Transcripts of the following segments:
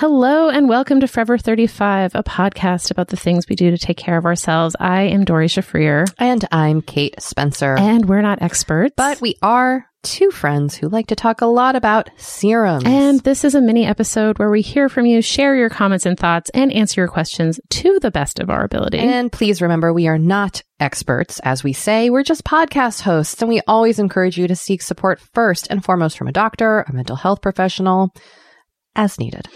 Hello and welcome to Forever 35, a podcast about the things we do to take care of ourselves. I am Doree Shafrir, And I'm Kate Spencer. and we're not experts. but we are two friends who like to talk a lot about serums. And this is a mini episode where we hear from you, share your comments and thoughts, and answer your questions to the best of our ability. And please remember, we are not experts. As we say, we're just podcast hosts, and we always encourage you to seek support first and foremost from a doctor, a mental health professional, as needed.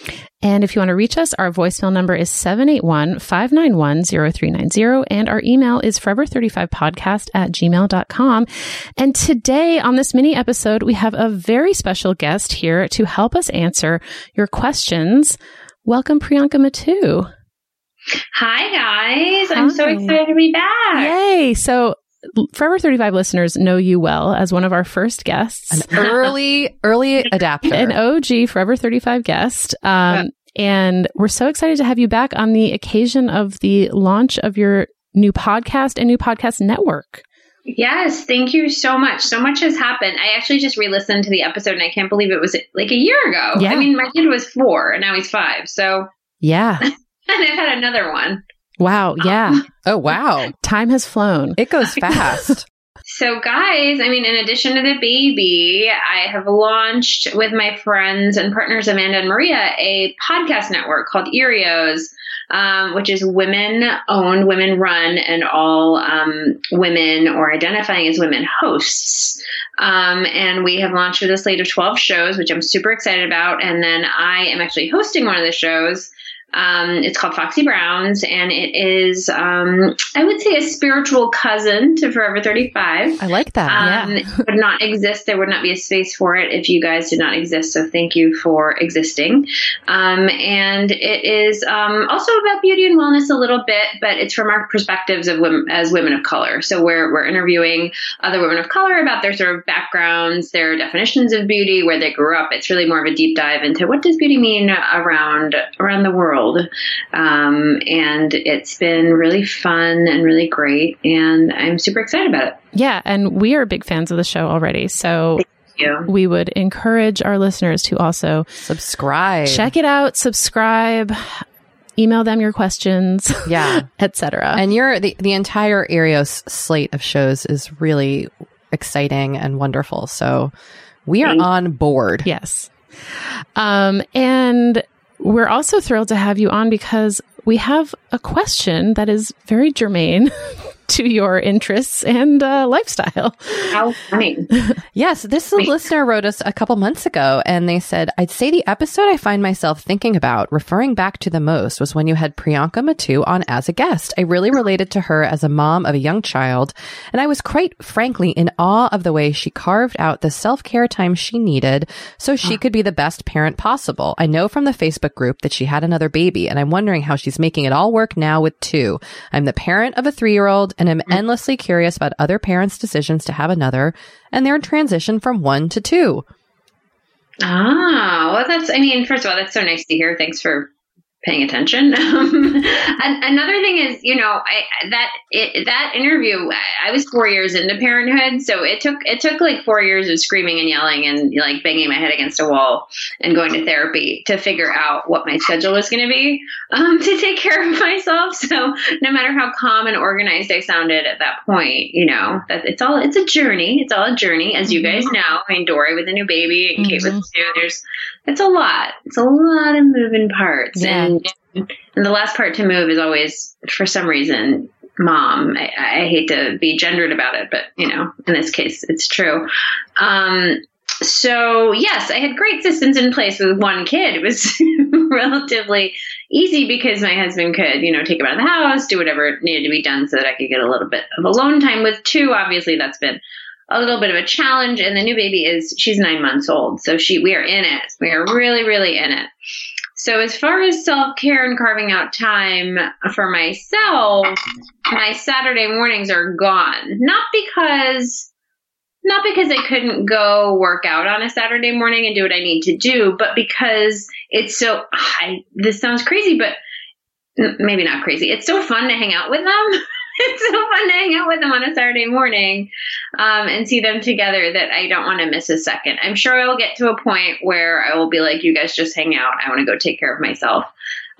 And if you want to reach us, our voicemail number is 781-591-0390 and our email is forever35podcast at gmail.com. And today on this mini episode, we have a very special guest here to help us answer your questions. Welcome, Priyanka Mattoo. Hi guys, I'm so excited to be back. Yay. So Forever 35 listeners know you well as one of our first guests. An early, early adapter. an OG Forever 35 guest. Um, And we're so excited to have you back on the occasion of the launch of your new podcast and new podcast network. Yes, thank you so much. So much has happened. I actually just re-listened to the episode and I can't believe it was like a year ago. Yeah. I mean, my kid was four and now he's five. So, Yeah. and I've had another one. Wow. Yeah. oh, wow. Time has flown. It goes fast. So, guys, I mean, in addition to the baby, I have launched with my friends and partners, Amanda and Maria, a podcast network called Earios, um, which is women owned, women run, and all um, women or identifying as women hosts. Um, and we have launched with a slate of 12 shows, which I'm super excited about. And then I am actually hosting one of the shows. Um, it's called Foxy Browns, and it is, um, I would say, a spiritual cousin to Forever 35. I like that. Um, yeah. it would not exist. There would not be a space for it if you guys did not exist. So thank you for existing. Um, and it is um, also about beauty and wellness a little bit, but it's from our perspectives of women as women of color. So we're we're interviewing other women of color about their sort of backgrounds, their definitions of beauty, where they grew up. It's really more of a deep dive into what does beauty mean around around the world world. Um, and it's been really fun and really great. And I'm super excited about it. Yeah. And we are big fans of the show already. So we would encourage our listeners to also subscribe, check it out, subscribe, email them your questions, yeah, etc. And your the the entire Earios slate of shows is really exciting and wonderful. So we are on board. Yes. Um, and we're also thrilled to have you on because we have a question that is very germane to your interests and uh, lifestyle. How funny. yes, this listener wrote us a couple months ago and they said, I'd say the episode I find myself thinking about, referring back to the most, was when you had Priyanka Mattoo on as a guest. I really related to her as a mom of a young child, and I was quite frankly in awe of the way she carved out the self care time she needed so she could be the best parent possible. I know from the Facebook group that she had another baby, and I'm wondering how she's making it all work now with two. I'm the parent of a three year old and am mm. endlessly curious about other parents' decisions to have another and their transition from one to two. Ah, well, that's, I mean, first of all, that's so nice to hear. Thanks for paying attention. Um, another thing is, you know, I that it, that interview, I was four years into parenthood, so it took it took like four years of screaming and yelling and like banging my head against a wall and going to therapy to figure out what my schedule was going to be um, to take care of myself. So no matter how calm and organized I sounded at that point, you know, that it's all it's a journey. It's all a journey, as you guys mm-hmm. know. I mean, Doree with a new baby and mm-hmm. Kate with mm-hmm. two. There's it's a lot. It's a lot of moving parts. Yeah. And, and the last part to move is always, for some reason, mom. I, I, hate to be gendered about it, but you know, in this case, it's true. Um, so yes, I had great systems in place with one kid. It was relatively easy because my husband could, you know, take him out of the house, do whatever needed to be done so that I could get a little bit of alone time with two. Obviously, that's been a little bit of a challenge. And the new baby is she's nine months old, so she we are in it. We are really, really in it. So as far as self care and carving out time for myself, my Saturday mornings are gone. Not because not because I couldn't go work out on a Saturday morning and do what I need to do, but because it's so I this sounds crazy, but maybe not crazy. It's so fun to hang out with them. it's so fun to hang out with them on a Saturday morning um, and see them together that I don't want to miss a second. I'm sure I will get to a point where I will be like, you guys just hang out. I want to go take care of myself.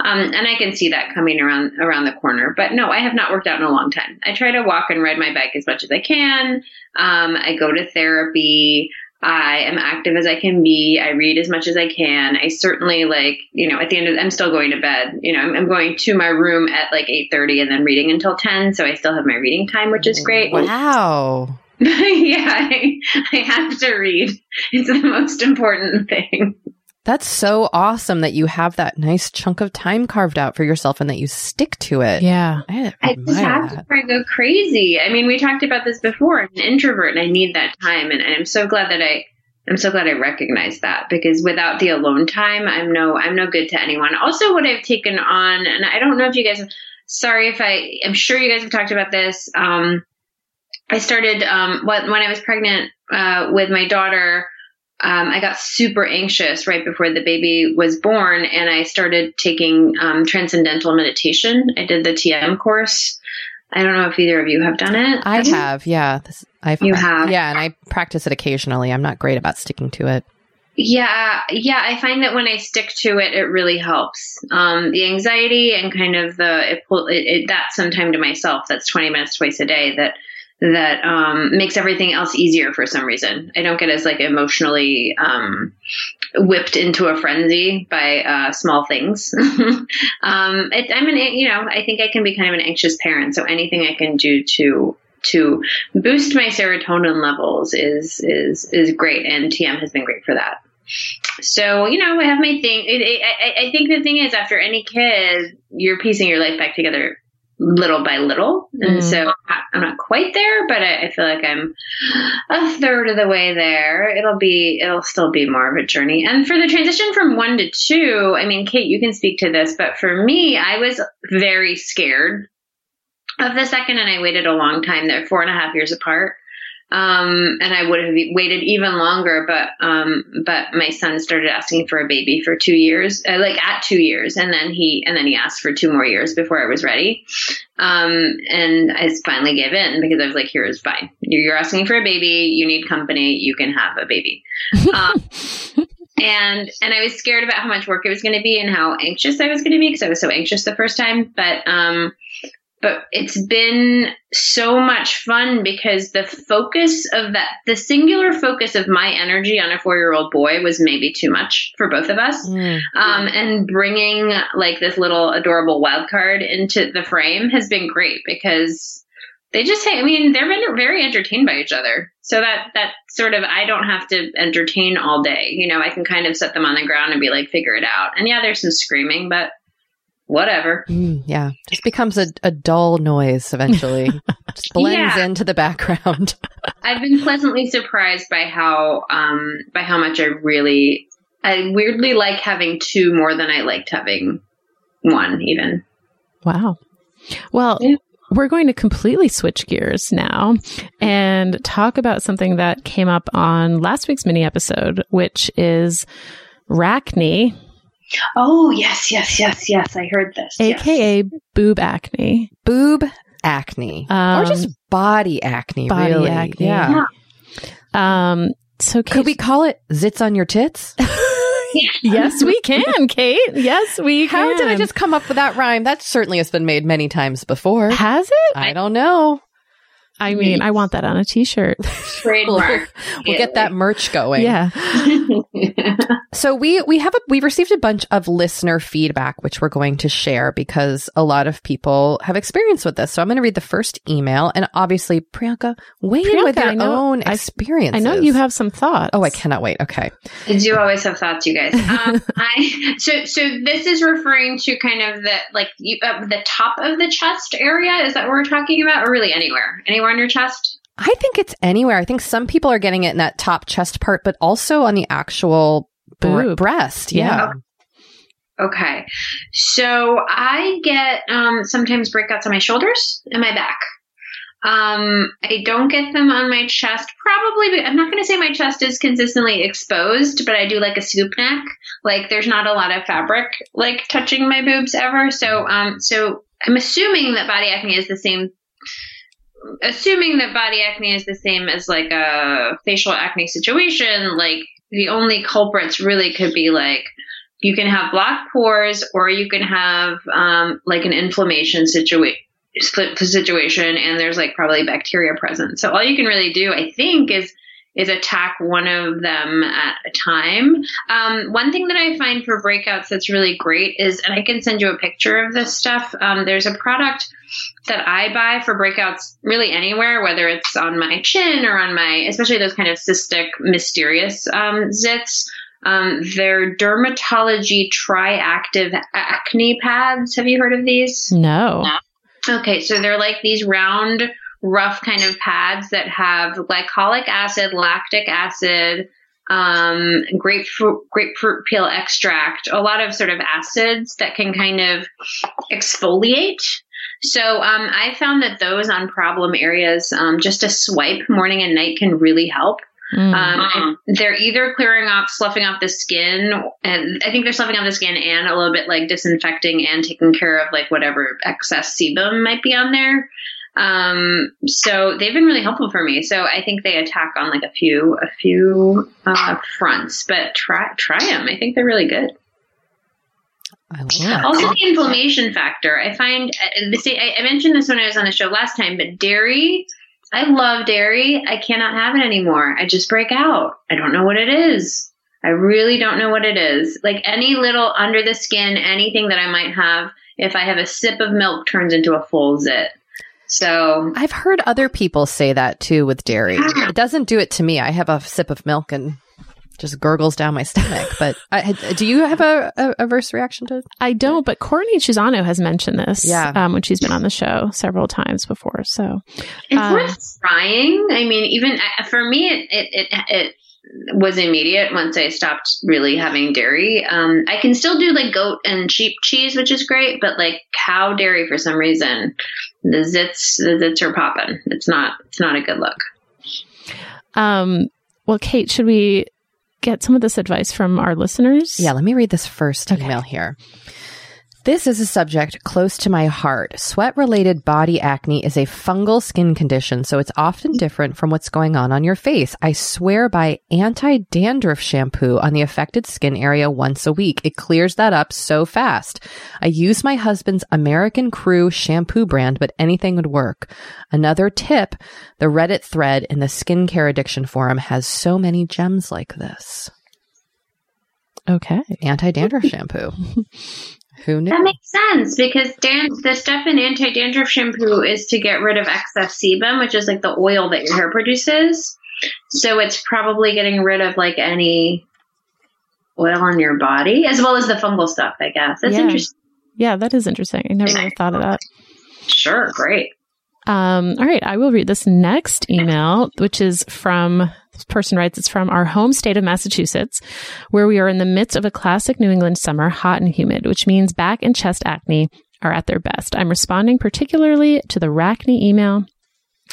Um, and I can see that coming around around the corner. But no, I have not worked out in a long time. I try to walk and ride my bike as much as I can. Um, I go to therapy. I am active as I can be. I read as much as I can. I certainly like, you know, at the end of, I'm still going to bed. You know, I'm, I'm going to my room at like 8:30 and then reading until 10. So I still have my reading time, which is great. Wow. yeah, I, I have to read. It's the most important thing. That's so awesome that you have that nice chunk of time carved out for yourself and that you stick to it. Yeah. I, I just have that. to go crazy. I mean, we talked about this before. I'm an introvert and I need that time. And, and I'm so glad that I, I'm so glad I recognize that because without the alone time, I'm no, I'm no good to anyone. Also, what I've taken on, and I don't know if you guys, sorry if I, I'm sure you guys have talked about this. Um, I started, um, when, when I was pregnant, uh, with my daughter, um, I got super anxious right before the baby was born, and I started taking um, transcendental meditation. I did the TM course. I don't know if either of you have done it. I have, yeah. This, I've you have, yeah, and I practice it occasionally. I'm not great about sticking to it. Yeah, yeah. I find that when I stick to it, it really helps. Um, the anxiety and kind of the it, it, it, that's some time to myself. That's 20 minutes twice a day. That that um, makes everything else easier for some reason. I don't get as like emotionally um, whipped into a frenzy by uh, small things. um, it, I'm an you know I think I can be kind of an anxious parent, so anything I can do to to boost my serotonin levels is is is great, and TM has been great for that. so you know, I have my thing. I, I think the thing is, after any kid, you're piecing your life back together little by little. And Mm. so I'm not quite there, but I, I feel like I'm a third of the way there. It'll be, it'll still be more of a journey. And for the transition from one to two, I mean, Kate, you can speak to this, but for me, I was very scared of the second and I waited a long time. They're four and a half years apart. Um, and I would have waited even longer, but, um, but my son started asking for a baby for two years, uh, like at two years. And then he, and then he asked for two more years before I was ready. Um, and I finally gave in because I was like, here is fine. You're, asking for a baby. You need company. You can have a baby. Um, and, and I was scared about how much work it was going to be and how anxious I was going to be because I was so anxious the first time. But, um, but it's been so much fun because the focus of that, the singular focus of my energy on a four year old boy was maybe too much for both of us. Mm. Um, and bringing like this little adorable wild card into the frame has been great because they just, I mean, they're been very entertained by each other. So that, that sort of, I don't have to entertain all day. You know, I can kind of set them on the ground and be like, figure it out. And yeah, there's some screaming, but whatever. Mm, yeah, just becomes a, a dull noise eventually. just blends Yeah. into the background. I've been pleasantly surprised by how um by how much I really I weirdly like having two more than I liked having one even. Wow. Well, Yeah. we're going to completely switch gears now and talk about something that came up on last week's mini episode, which is Racne, Oh yes, yes, yes, yes. I heard this. aka boob acne. Boob acne. Um, or just body acne, body really. acne. Yeah. Um, so Kate, Could we call it zits on your tits? yes, we can, Kate. Yes, we How can. did I just come up with that rhyme? That certainly has been made many times before. Has it? I don't know. I mean, I want that on a t-shirt. Trademark. We'll get that merch going. yeah. So we we have a we've received a bunch of listener feedback which we're going to share because a lot of people have experience with this. So I'm going to read the first email and obviously Priyanka weigh in with Priyanka, your I know- own I- experiences. I know you have some thoughts. Oh, I cannot wait. Okay. I do always have thoughts, you guys. Um, I so so this is referring to kind of the like you, uh, the top of the chest area. Is that what we're talking about, or really anywhere, anywhere on your chest? I think it's anywhere. I think some people are getting it in that top chest part but also on the actual br- breast. Yeah. Yeah. Okay. So I get um, sometimes breakouts on my shoulders and my back. Um, I don't get them on my chest. Probably, but I'm not going to say my chest is consistently exposed, but I do like a scoop neck. Like there's not a lot of fabric like touching my boobs ever. So, um, so I'm assuming that body acne is the same. Assuming that body acne is the same as like a facial acne situation, like the only culprits really could be like you can have blocked pores or you can have um, like an inflammation situation situation and there's like probably bacteria present. So all you can really do i think is is attack one of them at a time um, one thing that i find for breakouts that's really great is and i can send you a picture of this stuff um, there's a product that i buy for breakouts really anywhere whether it's on my chin or on my especially those kind of cystic mysterious um, zits um, they're dermatology triactive acne pads. Have you heard of these? No. Okay, so they're like these round, rough kind of pads that have glycolic acid, lactic acid, um, grapefruit, grapefruit peel extract, a lot of sort of acids that can kind of exfoliate. So um, I found that those on problem areas, um, just a swipe morning and night can really help. Mm. Um, they're either clearing off, sloughing off the skin, and I think they're sloughing off the skin and a little bit like disinfecting and taking care of like whatever excess sebum might be on there. Um, so they've been really helpful for me. So I think they attack on like a few, a few uh, fronts, but try try them. I think they're really good. I love that. Also, the inflammation factor. I find uh, I, I mentioned this when I was on the show last time, but dairy. I love dairy. I cannot have it anymore. I just break out. I don't know what it is. I really don't know what it is. Like any little under the skin, anything that I might have, if I have a sip of milk, turns into a full zit. So I've heard other people say that too with dairy. It doesn't do it to me. I have a sip of milk and just gurgles down my stomach. But I, do you have a, a adverse reaction to? it? I don't, but Courtney Chisano has mentioned this. Yeah. Um, when she's been on the show several times before. So It's Um, worth trying. I mean, even uh, for me, it, it, it, it was immediate once I stopped really having dairy. Um, I can still do like goat and sheep cheese, which is great, but like cow dairy for some reason, the zits, the zits are popping. It's not, it's not a good look. Um, well, Kate, should we get some of this advice from our listeners? Yeah, let me read this first email here. This is a subject close to my heart. Sweat related body acne is a fungal skin condition, so it's often different from what's going on on your face. I swear by anti dandruff shampoo on the affected skin area once a week. It clears that up so fast. I use my husband's American Crew shampoo brand, but anything would work. Another tip the Reddit thread in the skincare addiction forum has so many gems like this Okay. anti dandruff shampoo. Who knew? That makes sense because dan- the stuff in anti dandruff shampoo is to get rid of excess sebum, which is like the oil that your hair produces. So it's probably getting rid of like any oil on your body as well as the fungal stuff, I guess. That's Yeah. interesting. Yeah, that is interesting. I never really thought of that. Sure, great. Um, all right, I will read this next email, which is from this person writes, it's from our home state of Massachusetts, where we are in the midst of a classic New England summer, hot and humid, which means back and chest acne are at their best. I'm responding particularly to the Racne email.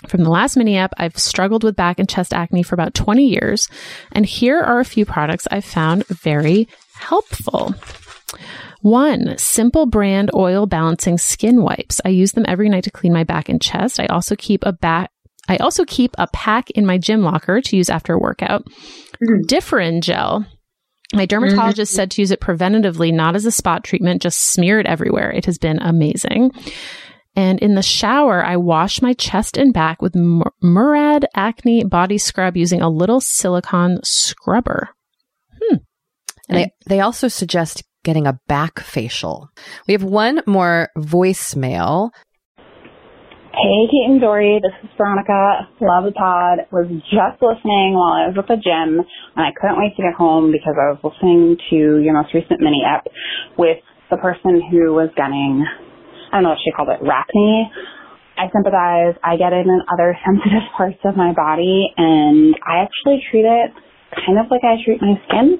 From the last mini app, I've struggled with back and chest acne for about 20 years, and here are a few products I've found very helpful. One, simple brand oil balancing skin wipes. I use them every night to clean my back and chest. I also keep a back I also keep a pack in my gym locker to use after a workout. Mhm. Differin gel. My dermatologist said to use it preventatively, not as a spot treatment, just smear it everywhere. It has been amazing. And in the shower, I wash my chest and back with Mur- Murad Acne Body Scrub using a little silicone scrubber. And they, they also suggest getting a back facial. We have one more voicemail. Hey, Kate and Doree, this is Veronica. Love the pod. Was just listening while I was at the gym, and I couldn't wait to get home because I was listening to your most recent mini ep with the person who was getting, I don't know what she called it, racne. I sympathize. I get it in other sensitive parts of my body, and I actually treat it kind of like I treat my skin.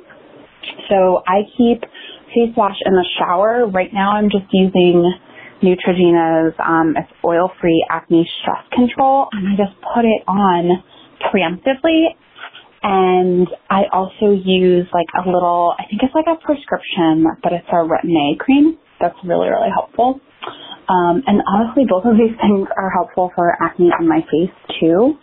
So I keep face wash in the shower. Right now, I'm just using Neutrogena's um, it's oil-free acne stress control, and I just put it on preemptively. And I also use like a little, I think it's like a prescription, but it's a retin-A cream. That's really, really helpful. Um, and honestly, both of these things are helpful for acne on my face too.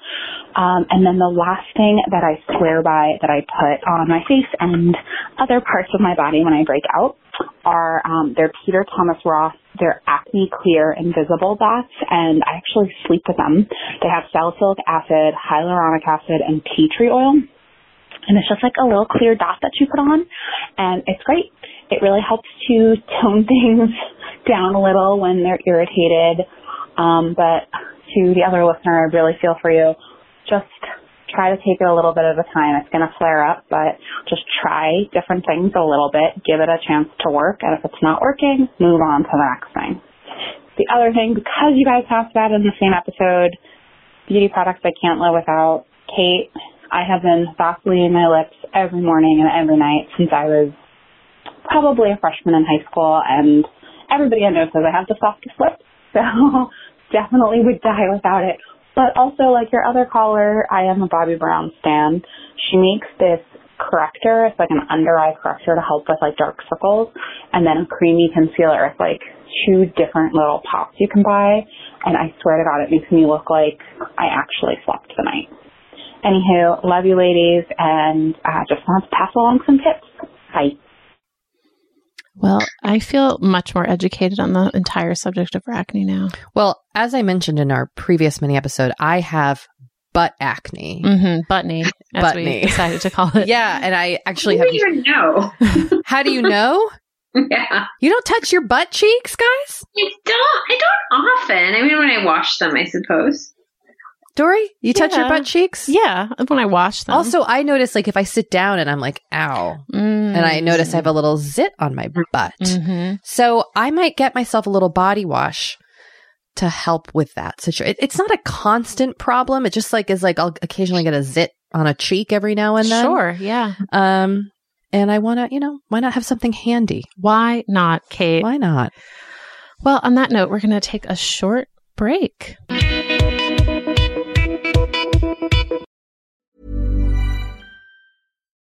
Um, and then the last thing that I swear by that I put on my face and other parts of my body when I break out are um, they're Peter Thomas Roth. They're acne clear invisible baths, and I actually sleep with them. They have salicylic acid, hyaluronic acid, and tea tree oil. And it's just like a little clear dot that you put on, and it's great. It really helps to tone things down a little when they're irritated. Um, but to the other listener, I really feel for you. Just try to take it a little bit at a time. It's going to flare up, but just try different things a little bit. Give it a chance to work. And if it's not working, move on to the next thing. The other thing, because you guys talked about in the same episode, beauty products I can't live without. Kate, I have been Vaseline my lips every morning and every night since I was probably a freshman in high school, and everybody I know says I have the softest lips, so definitely would die without it. But also, like your other caller, I am a Bobbi Brown stan. She makes this corrector. It's like an under eye corrector to help with like dark circles, and then a creamy concealer. It's like two different little pops you can buy, and I swear to God, it makes me look like I actually slept the night. Anywho, love you ladies, and uh, just wanted to pass along some tips. Bye. Well, I feel much more educated on the entire subject of acne now. Well, as I mentioned in our previous mini episode, I have butt acne. Mm-hmm. Buttony, as Buttony. we decided to call it. Yeah, and I actually I have. don't even know. How do you know? yeah. You don't touch your butt cheeks, guys? I don't. I don't often. I mean, when I wash them, I suppose. Doree, you touch your butt cheeks? Yeah, when I wash them. Also, I notice like if I sit down and I'm like, ow, and I notice I have a little zit on my butt. hmm So I might get myself a little body wash to help with that situation. It's not a constant problem. It just like is like I'll occasionally get a zit on a cheek every now and then. Sure, yeah. Um, and I want to, you know, why not have something handy? Why not, Kate? Why not? Well, on that note, we're going to take a short break.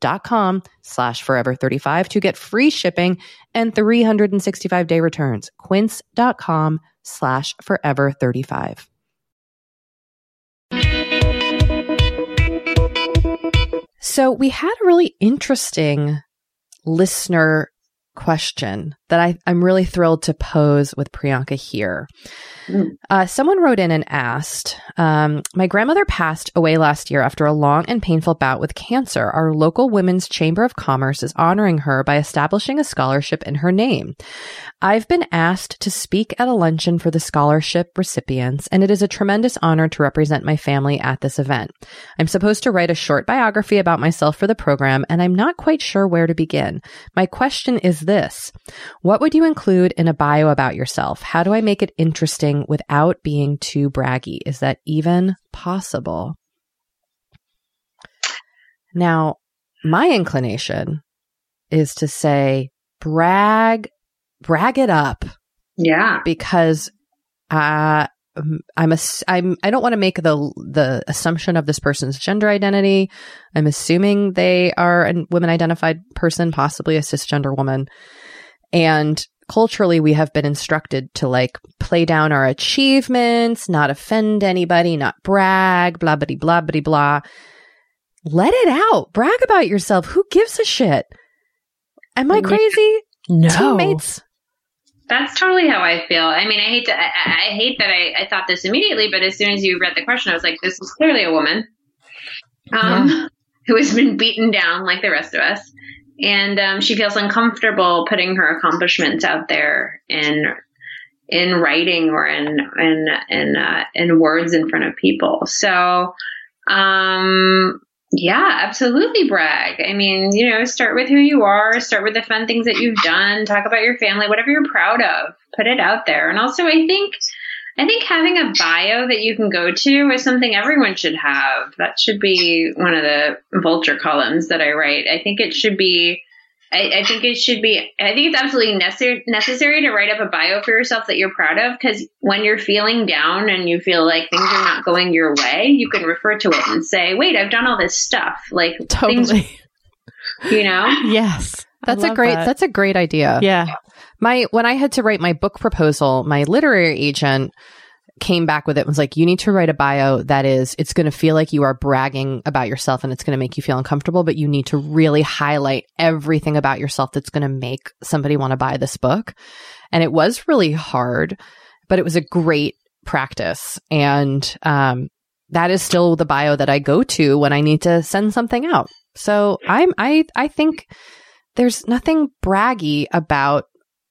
dot com slash forever 35 to get free shipping and 365 day returns. Quince.com slash forever 35. So we had a really interesting listener question that I, I'm really thrilled to pose with Priyanka here. Mm. Uh, someone wrote in and asked, um, My grandmother passed away last year after a long and painful bout with cancer. Our local Women's Chamber of Commerce is honoring her by establishing a scholarship in her name. I've been asked to speak at a luncheon for the scholarship recipients, and it is a tremendous honor to represent my family at this event. I'm supposed to write a short biography about myself for the program, and I'm not quite sure where to begin. My question is this What would you include in a bio about yourself? How do I make it interesting without being too braggy? Is that even possible? Now, my inclination is to say brag brag it up Yeah. because uh I'm a I'm I don't want to make the the assumption of this person's gender identity. I'm assuming they are a women identified person, possibly a cisgender woman. And culturally we have been instructed to like play down our achievements, not offend anybody, not brag, blah blah blah blah blah. Let it out. Brag about yourself. Who gives a shit? Am I crazy? no. Teammates That's totally how I feel. I mean, I hate to, I, I I hate that I, I thought this immediately, but as soon as you read the question, I was like, this is clearly a woman um, who has been beaten down like the rest of us. And um, she feels uncomfortable putting her accomplishments out there in in writing or in in in uh, in words in front of people. So, um, yeah, absolutely brag. I mean, you know, start with who you are, start with the fun things that you've done, talk about your family, whatever you're proud of, put it out there. And also, I think I think having a bio that you can go to is something everyone should have. That should be one of the vulture columns that I write. I think it should be. I, I think it should be. I think it's absolutely necessary necessary to write up a bio for yourself that you're proud of. Because when you're feeling down and you feel like things are not going your way, you can refer to it and say, "Wait, I've done all this stuff." Like Totally. things, you know. yes. That's a great that. that's a great idea. yeah. My when I had to write my book proposal, my literary agent came back with it and was like, you need to write a bio that is it's going to feel like you are bragging about yourself and it's going to make you feel uncomfortable, but you need to really highlight everything about yourself that's going to make somebody want to buy this book. And it was really hard, but it was a great practice. And um that is still the bio that I go to when I need to send something out. So I'm I I think there's nothing braggy about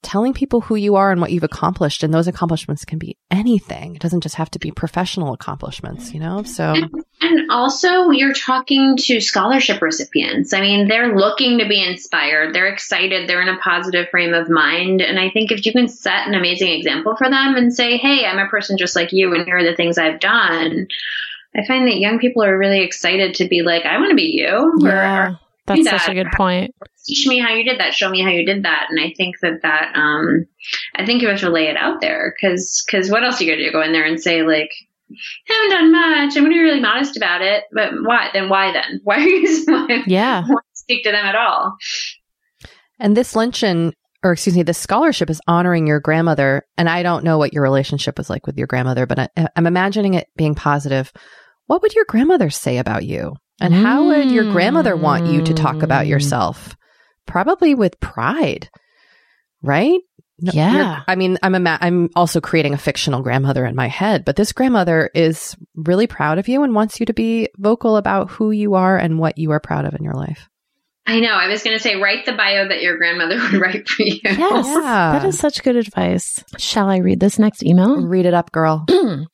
telling people who you are and what you've accomplished and those accomplishments can be anything it doesn't just have to be professional accomplishments you know so And also, you're talking to scholarship recipients. I mean, they're looking to be inspired. They're excited. They're in a positive frame of mind. And I think if you can set an amazing example for them and say, hey, I'm a person just like you, and here are the things I've done, I find that young people are really excited to be like, I want to be you. Yeah. or That's do such that. a good point. teach me how you did that. Show me how you did that. And I think that that, um, I think you have to lay it out there because, because what else are you going to do? Go in there and say like, haven't done much. I'm going to be really modest about it. But why? Then why then? Why are you, why, Yeah. why speak to them at all? and this luncheon or excuse me this scholarship is honoring your grandmother and i don't know what your relationship was like with your grandmother but I, i'm imagining it being positive what would your grandmother say about you and how would your grandmother want you to talk about Mm. yourself probably with pride right No, Yeah. you're- I mean, I'm ima- I'm also creating a fictional grandmother in my head, but this grandmother is really proud of you and wants you to be vocal about who you are and what you are proud of in your life. I know. I was going to say, write the bio that your grandmother would write for you. Yes. Yeah. That is such good advice. Shall I read this next email? Read it up, girl.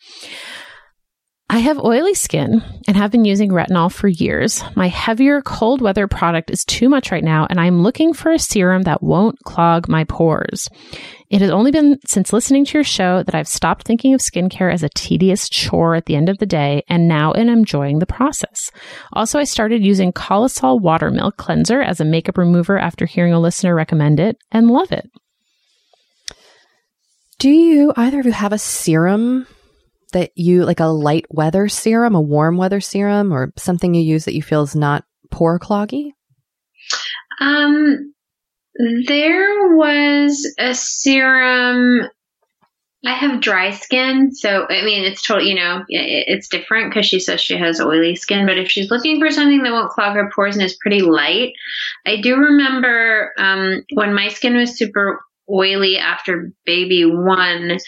I have oily skin and have been using retinol for years. My heavier cold weather product is too much right now, and I'm looking for a serum that won't clog my pores. It has only been since listening to your show that I've stopped thinking of skincare as a tedious chore at the end of the day, and now am enjoying the process. Also, I started using Colosol Water Milk Cleanser as a makeup remover after hearing a listener recommend it and love it. Do you either of you have a serum that you like a light weather serum, a warm weather serum, or something you use that you feel is not pore cloggy? Um, there was a serum. I have dry skin, so I mean, it's totally, you know, it, it's different because she says she has oily skin. But if she's looking for something that won't clog her pores and is pretty light, I do remember um, when my skin was super oily after baby one.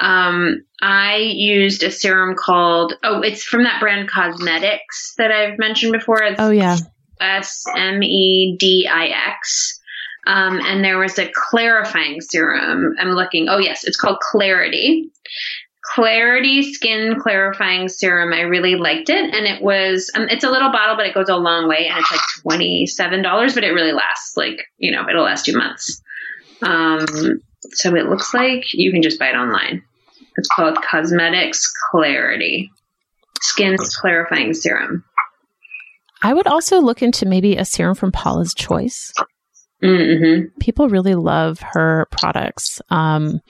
Um, I used a serum called oh, it's from that brand Cosmedix that I've mentioned before. It's Oh, yeah. S M E D I X. Um, and there was a clarifying serum. I'm looking. Oh, yes, it's called Clarity. Clarity Skin Clarifying Serum. I really liked it. And it was, um, it's a little bottle, but it goes a long way. And it's like $27, but it really lasts like, you know, it'll last two months. Um, so it looks like you can just buy it online. It's called Cosmedix Clarity Skin Clarifying Serum. I would also look into maybe a serum from Paula's Choice. Mm-hmm. people really love her products. Um,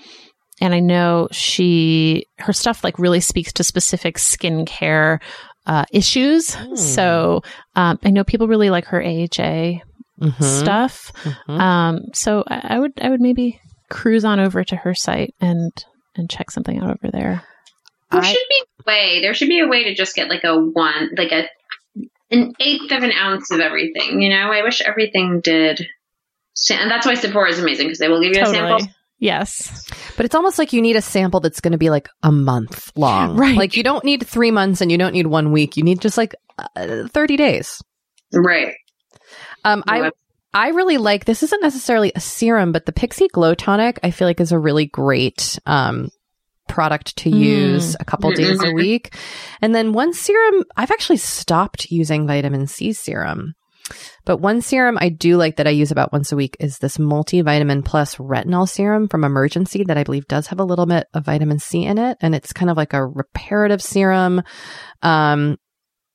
and I know she, her stuff like really speaks to specific skincare uh, issues. So um, I know people really like her AHA Mhm. stuff. Mhm. Um, so I, I would, I would maybe cruise on over to her site and and check something out over there. There I- should be a way. There should be a way to just get like a one, like a an eighth of an ounce of everything. You know, I wish everything did. And that's why Sephora is amazing because they will give you a sample. Yes. But it's almost like you need a sample that's going to be like a month long. Right. Like you don't need three months and you don't need one week. You need just like uh, 30 days. Right. Um, I, Yep. I really like, this isn't necessarily a serum, but the Pixi Glow Tonic, I feel like is a really great, um, product to Mm. use a couple days a week. And then one serum, I've actually stopped using vitamin C serum. But one serum I do like that I use about once a week is this multivitamin plus retinol serum from Emergen-C that I believe does have a little bit of vitamin C in it. And it's kind of like a reparative serum um,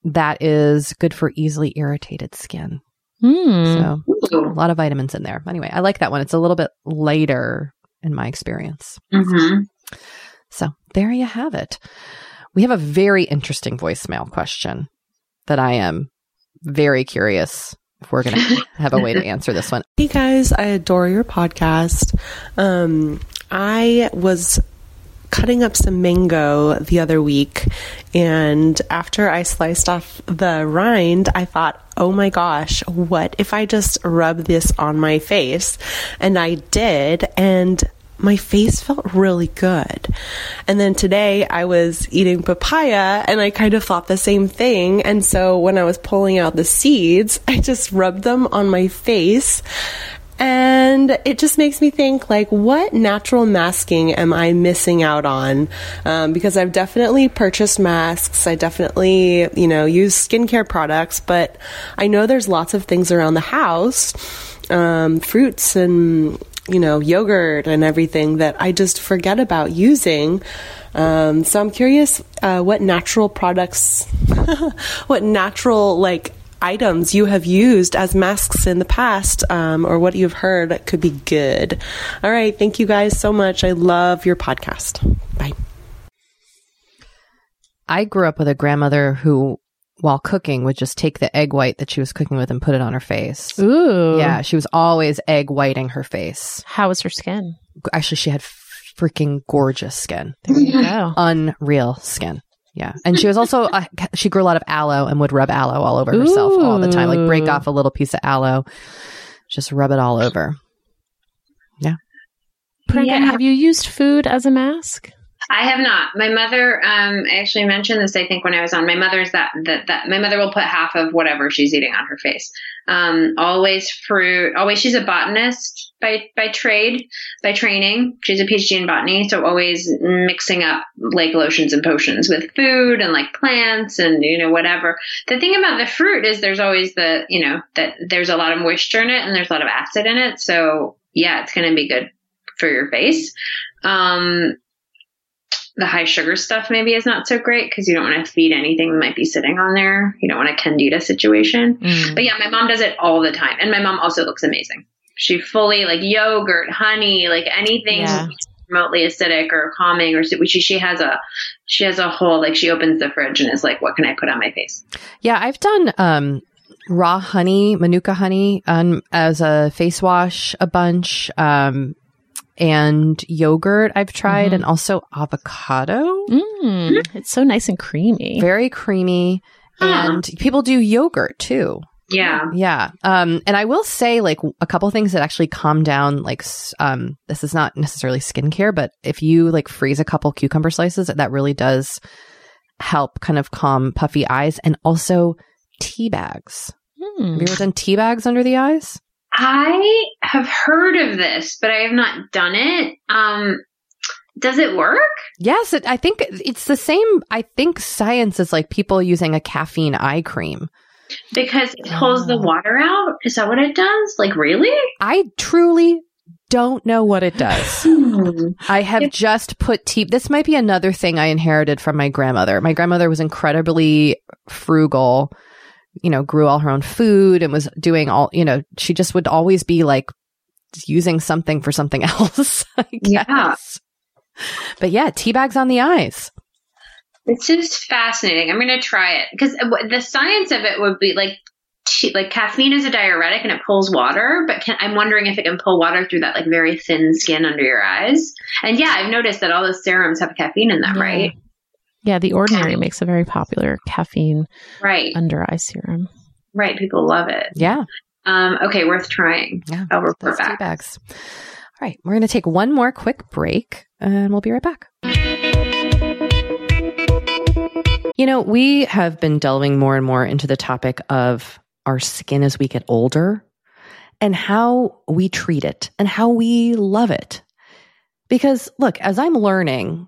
that is good for easily irritated skin. Mm. So a lot of vitamins in there. Anyway, I like that one. It's a little bit lighter in my experience. Mm-hmm. So there you have it. We have a very interesting voicemail question that I am very curious if we're going to have a way to answer this one. Hey guys, I adore your podcast. Um, I was cutting up some mango the other week, and after I sliced off the rind, I thought, oh my gosh, what if I just rub this on my face? And I did, and my face felt really good. And then today I was eating papaya and I kind of thought the same thing. And so when I was pulling out the seeds, I just rubbed them on my face. And it just makes me think, like, what natural masking am I missing out on? Um, because I've definitely purchased masks. I definitely, you know, use skincare products, but I know there's lots of things around the house, um, fruits and you know, yogurt and everything that I just forget about using. Um, so I'm curious uh, what natural products, what natural like items you have used as masks in the past, um, or what you've heard that could be good. All right, thank you guys so much. I love your podcast. Bye. I grew up with a grandmother who, while cooking, would just take the egg white that she was cooking with and put it on her face. Ooh. Yeah, she was always egg whiting her face. How was her skin? Actually, she had freaking gorgeous skin. There you go. Unreal skin. Yeah. And she was also, uh, she grew a lot of aloe and would rub aloe all over herself all the time. Like break off a little piece of aloe, just rub it all over. Priyanka, Yeah. have you used food as a mask? I have not. My mother, um, I actually mentioned this, I think, when I was on. My mother's that, that, that, my mother will put half of whatever she's eating on her face. Um, always fruit, always, she's a botanist by, by trade, by training. She's a PhD in botany. So always mixing up like lotions and potions with food and like plants and, you know, whatever. The thing about the fruit is there's always the, you know, that there's a lot of moisture in it and there's a lot of acid in it. So yeah, it's going to be good for your face. Um, the high sugar stuff maybe is not so great because you don't want to feed anything that might be sitting on there. You don't want a candida situation. But yeah, my mom does it all the time. And my mom also looks amazing. She fully like yogurt, honey, like anything Yeah. remotely acidic or calming or she, she has a she has a whole like she opens the fridge and is like, what can I put on my face? Yeah, I've done um, raw honey, manuka honey, um, as a face wash a bunch, um, and yogurt. I've tried, and also avocado, Mm, it's so nice and creamy. very creamy. Ah. And people do yogurt too. Yeah. Yeah. Um, and I will say like a couple things that actually calm down, like, um, this is not necessarily skincare, but if you like freeze a couple cucumber slices, that really does help kind of calm puffy eyes and also tea bags. Hmm. Have you ever done tea bags under the eyes? I have heard of this, but I have not done it. Um, does it work? Yes, it, I think it's the same. I think science is like people using a caffeine eye cream. Because it pulls the Oh. water out? Is that what it does? Like, really? I truly don't know what it does. I have just put tea. This might be another thing I inherited from my grandmother. My grandmother was incredibly frugal, you know, grew all her own food and was doing all, you know, she just would always be like using something for something else. Yeah. But yeah, tea bags on the eyes. This is fascinating. I'm going to try it because uh, the science of it would be like, t- like caffeine is a diuretic and it pulls water, but can, I'm wondering if it can pull water through that like very thin skin under your eyes. And yeah, I've noticed that all those serums have caffeine in them, Yeah. right? Yeah, the Ordinary makes a very popular caffeine Right, under eye serum. right. People love it. Yeah. Um, okay, worth trying. Yeah. I'll report Those tea back. bags. All right. We're going to take one more quick break and we'll be right back. You know, we have been delving more and more into the topic of our skin as we get older and how we treat it and how we love it. Because look, as I'm learning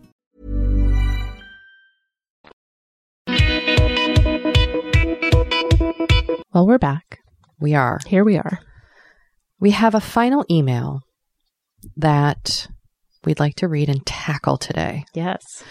Well, we're back. We are. Here we are. We have a final email that we'd like to read and tackle today. Yes.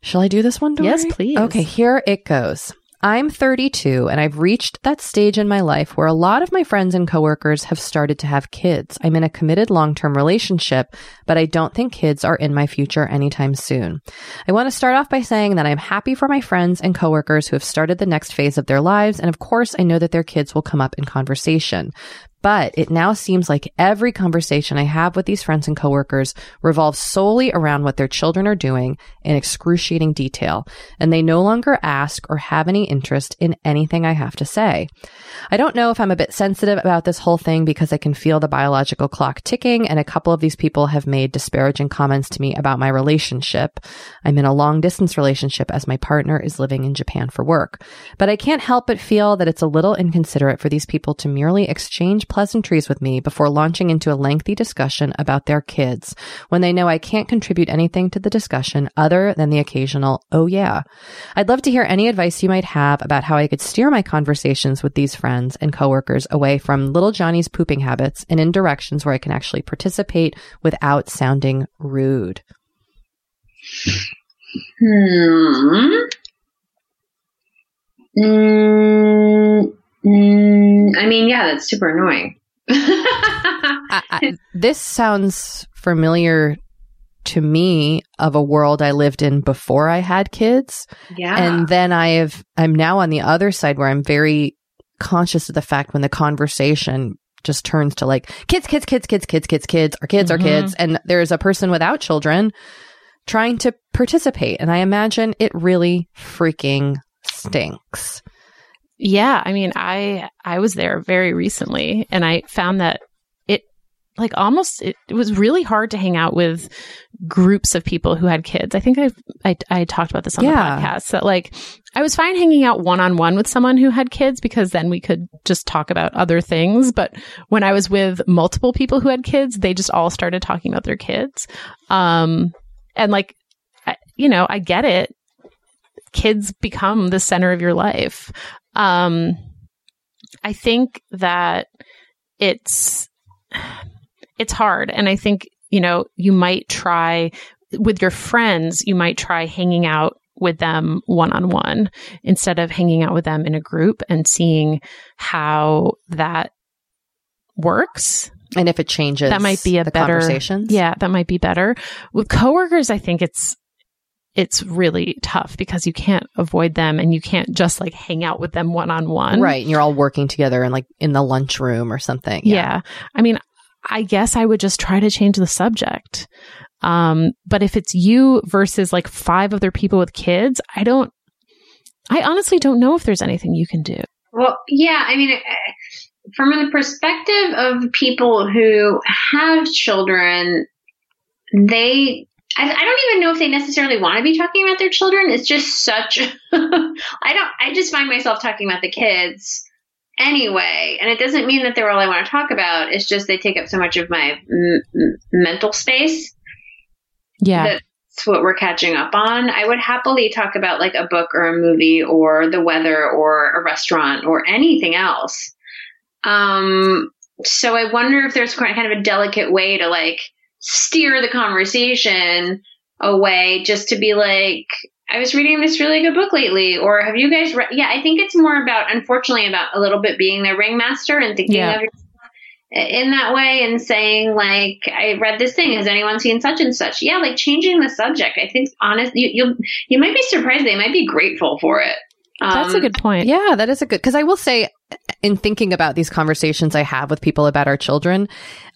Shall I do this one, Doree? Yes, please. Okay, here it goes. I'm 32 and I've reached that stage in my life where a lot of my friends and coworkers have started to have kids. I'm in a committed long-term relationship, but I don't think kids are in my future anytime soon. I want to start off by saying that I'm happy for my friends and coworkers who have started the next phase of their lives. And of course, I know that their kids will come up in conversation. But it now seems like every conversation I have with these friends and coworkers revolves solely around what their children are doing in excruciating detail, and they no longer ask or have any interest in anything I have to say. I don't know if I'm a bit sensitive about this whole thing because I can feel the biological clock ticking, and a couple of these people have made disparaging comments to me about my relationship. I'm in a long distance relationship as my partner is living in Japan for work. But I can't help but feel that it's a little inconsiderate for these people to merely exchange pleasantries with me before launching into a lengthy discussion about their kids when they know I can't contribute anything to the discussion other than the occasional, oh yeah. I'd love to hear any advice you might have about how I could steer my conversations with these friends and coworkers away from little Johnny's pooping habits and in directions where I can actually participate without sounding rude. Hmm. Mm, mm, I mean, yeah, that's super annoying. I, I, this sounds familiar to me of a world I lived in before I had kids. yeah. And then I have, I'm now on the other side where I'm very conscious of the fact when the conversation just turns to like kids, kids, kids, kids, kids, kids, kids, our kids, our Mhm. kids. And there's a person without children trying to participate. And I imagine it really freaking stinks. Yeah, I mean, I I was there very recently and I found that like almost it, it was really hard to hang out with groups of people who had kids. I think I've, I I talked about this on Yeah. the podcast that like I was fine hanging out one on one with someone who had kids because then we could just talk about other things. But when I was with multiple people who had kids, they just all started talking about their kids. Um, and like, I, you know, I get it. Kids become the center of your life. Um, I think that it's it's hard and i think you know you might try with your friends you might try hanging out with them one on one instead of hanging out with them in a group and seeing how that works And if it changes, that might be a better conversations. Yeah, that might be better. With coworkers, I think it's it's really tough because you can't avoid them and you can't just like hang out with them one on one. right. And you're all working together and like in the lunchroom or something. Yeah. I mean, I guess I would just try to change the subject. Um, but if it's you versus like five other people with kids, I don't, I honestly don't know if there's anything you can do. Well, yeah, I mean, from the perspective of people who have children, they, I don't even know if they necessarily want to be talking about their children. It's just such, I don't, I just find myself talking about the kids anyway. And it doesn't mean that they're all I want to talk about. It's just they take up so much of my m- m- mental space Yeah. that's what we're catching up on. I would happily talk about like a book or a movie or the weather or a restaurant or anything else. Um, so I wonder if there's kind of a delicate way to like steer the conversation away just to be like, I was reading this really good book lately, or have you guys read? Yeah, I think it's more about, unfortunately, about a little bit being the ringmaster and thinking Yeah. of yourself in that way and saying like i read this thing has anyone seen such and such yeah like changing the subject i think honest you you, you might be surprised they might be grateful for it That's a Um, good point. Yeah, that is a good because I will say, in thinking about these conversations I have with people about our children,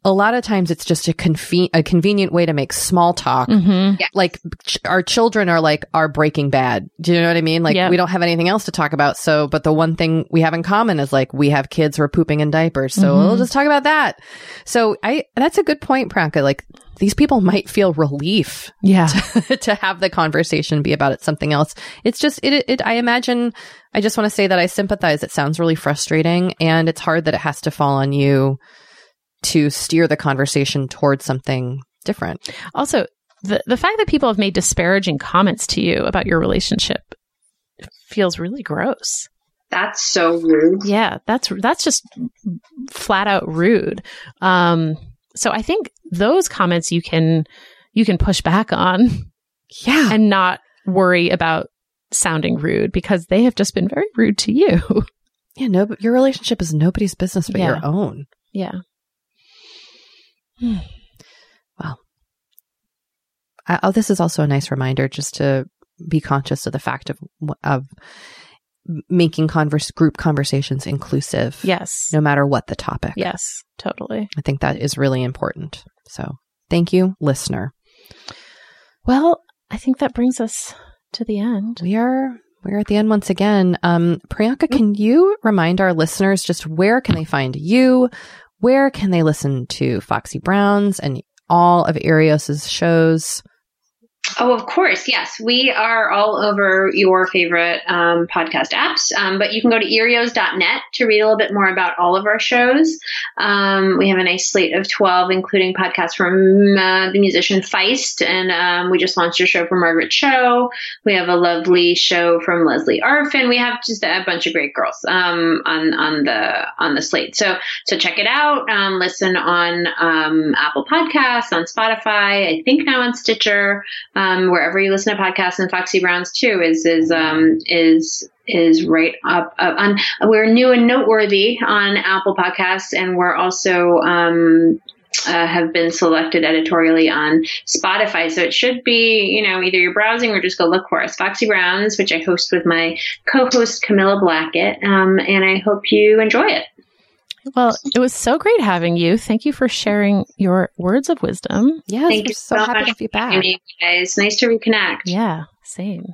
a lot of times it's just a conven- a convenient way to make small talk. hmm Like ch- our children are like our Breaking Bad. Do you know what I mean? Like Yep. we don't have anything else to talk about. So, but the one thing we have in common is like we have kids who are pooping in diapers. So Mhm. we'll just talk about that. So I that's a good point, Priyanka. Like these people might feel relief Yeah. to have the conversation be about it something else. It's just it, it I imagine I just want to say that I sympathize. It sounds really frustrating and it's hard that it has to fall on you to steer the conversation towards something different. Also, the the fact that people have made disparaging comments to you about your relationship feels really gross. that's so rude Yeah, that's that's just flat out rude. Um, so I think those comments you can you can push back on Yeah. and not worry about sounding rude because they have just been very rude to you. Yeah, no, but your relationship is nobody's business but Yeah. your own. yeah. Hmm. I, oh, this is also a nice reminder just to be conscious of the fact of of making converse group conversations inclusive. Yes. No matter what the topic. Yes, totally. I think that is really important. So, thank you, listener. Well, I think that brings us to the end. We are we're at the end once again. Um, Priyanka, can you remind our listeners just where can they find you? Where can they listen to Foxy Browns and all of Earios's shows? Oh, of course. Yes. We are all over your favorite um, podcast apps, um, but you can go to earios.net to read a little bit more about all of our shows. Um, we have a nice slate of 12, including podcasts from uh, the musician Feist, and um, we just launched a show from Margaret Cho. We have a lovely show from Lesley Arfin. We have just a bunch of great girls um, on on the on the slate. So so check it out. Um, listen on Apple Podcasts, on Spotify. I think now on Stitcher um, wherever you listen to podcasts, and Foxy Browns too is is um, is is right up, up on. We're new and noteworthy on Apple Podcasts, and we're also um, uh, have been selected editorially on Spotify. So it should be, you know, either you're browsing or just go look for us. Foxy Browns, which I host with my co-host Camilla Blackett, um, and I hope you enjoy it. Well, it was so great having you. Thank you for sharing your words of wisdom. Yes, Thank we're you so so happy much to be back. having me, guys. Nice to reconnect. Yeah, same.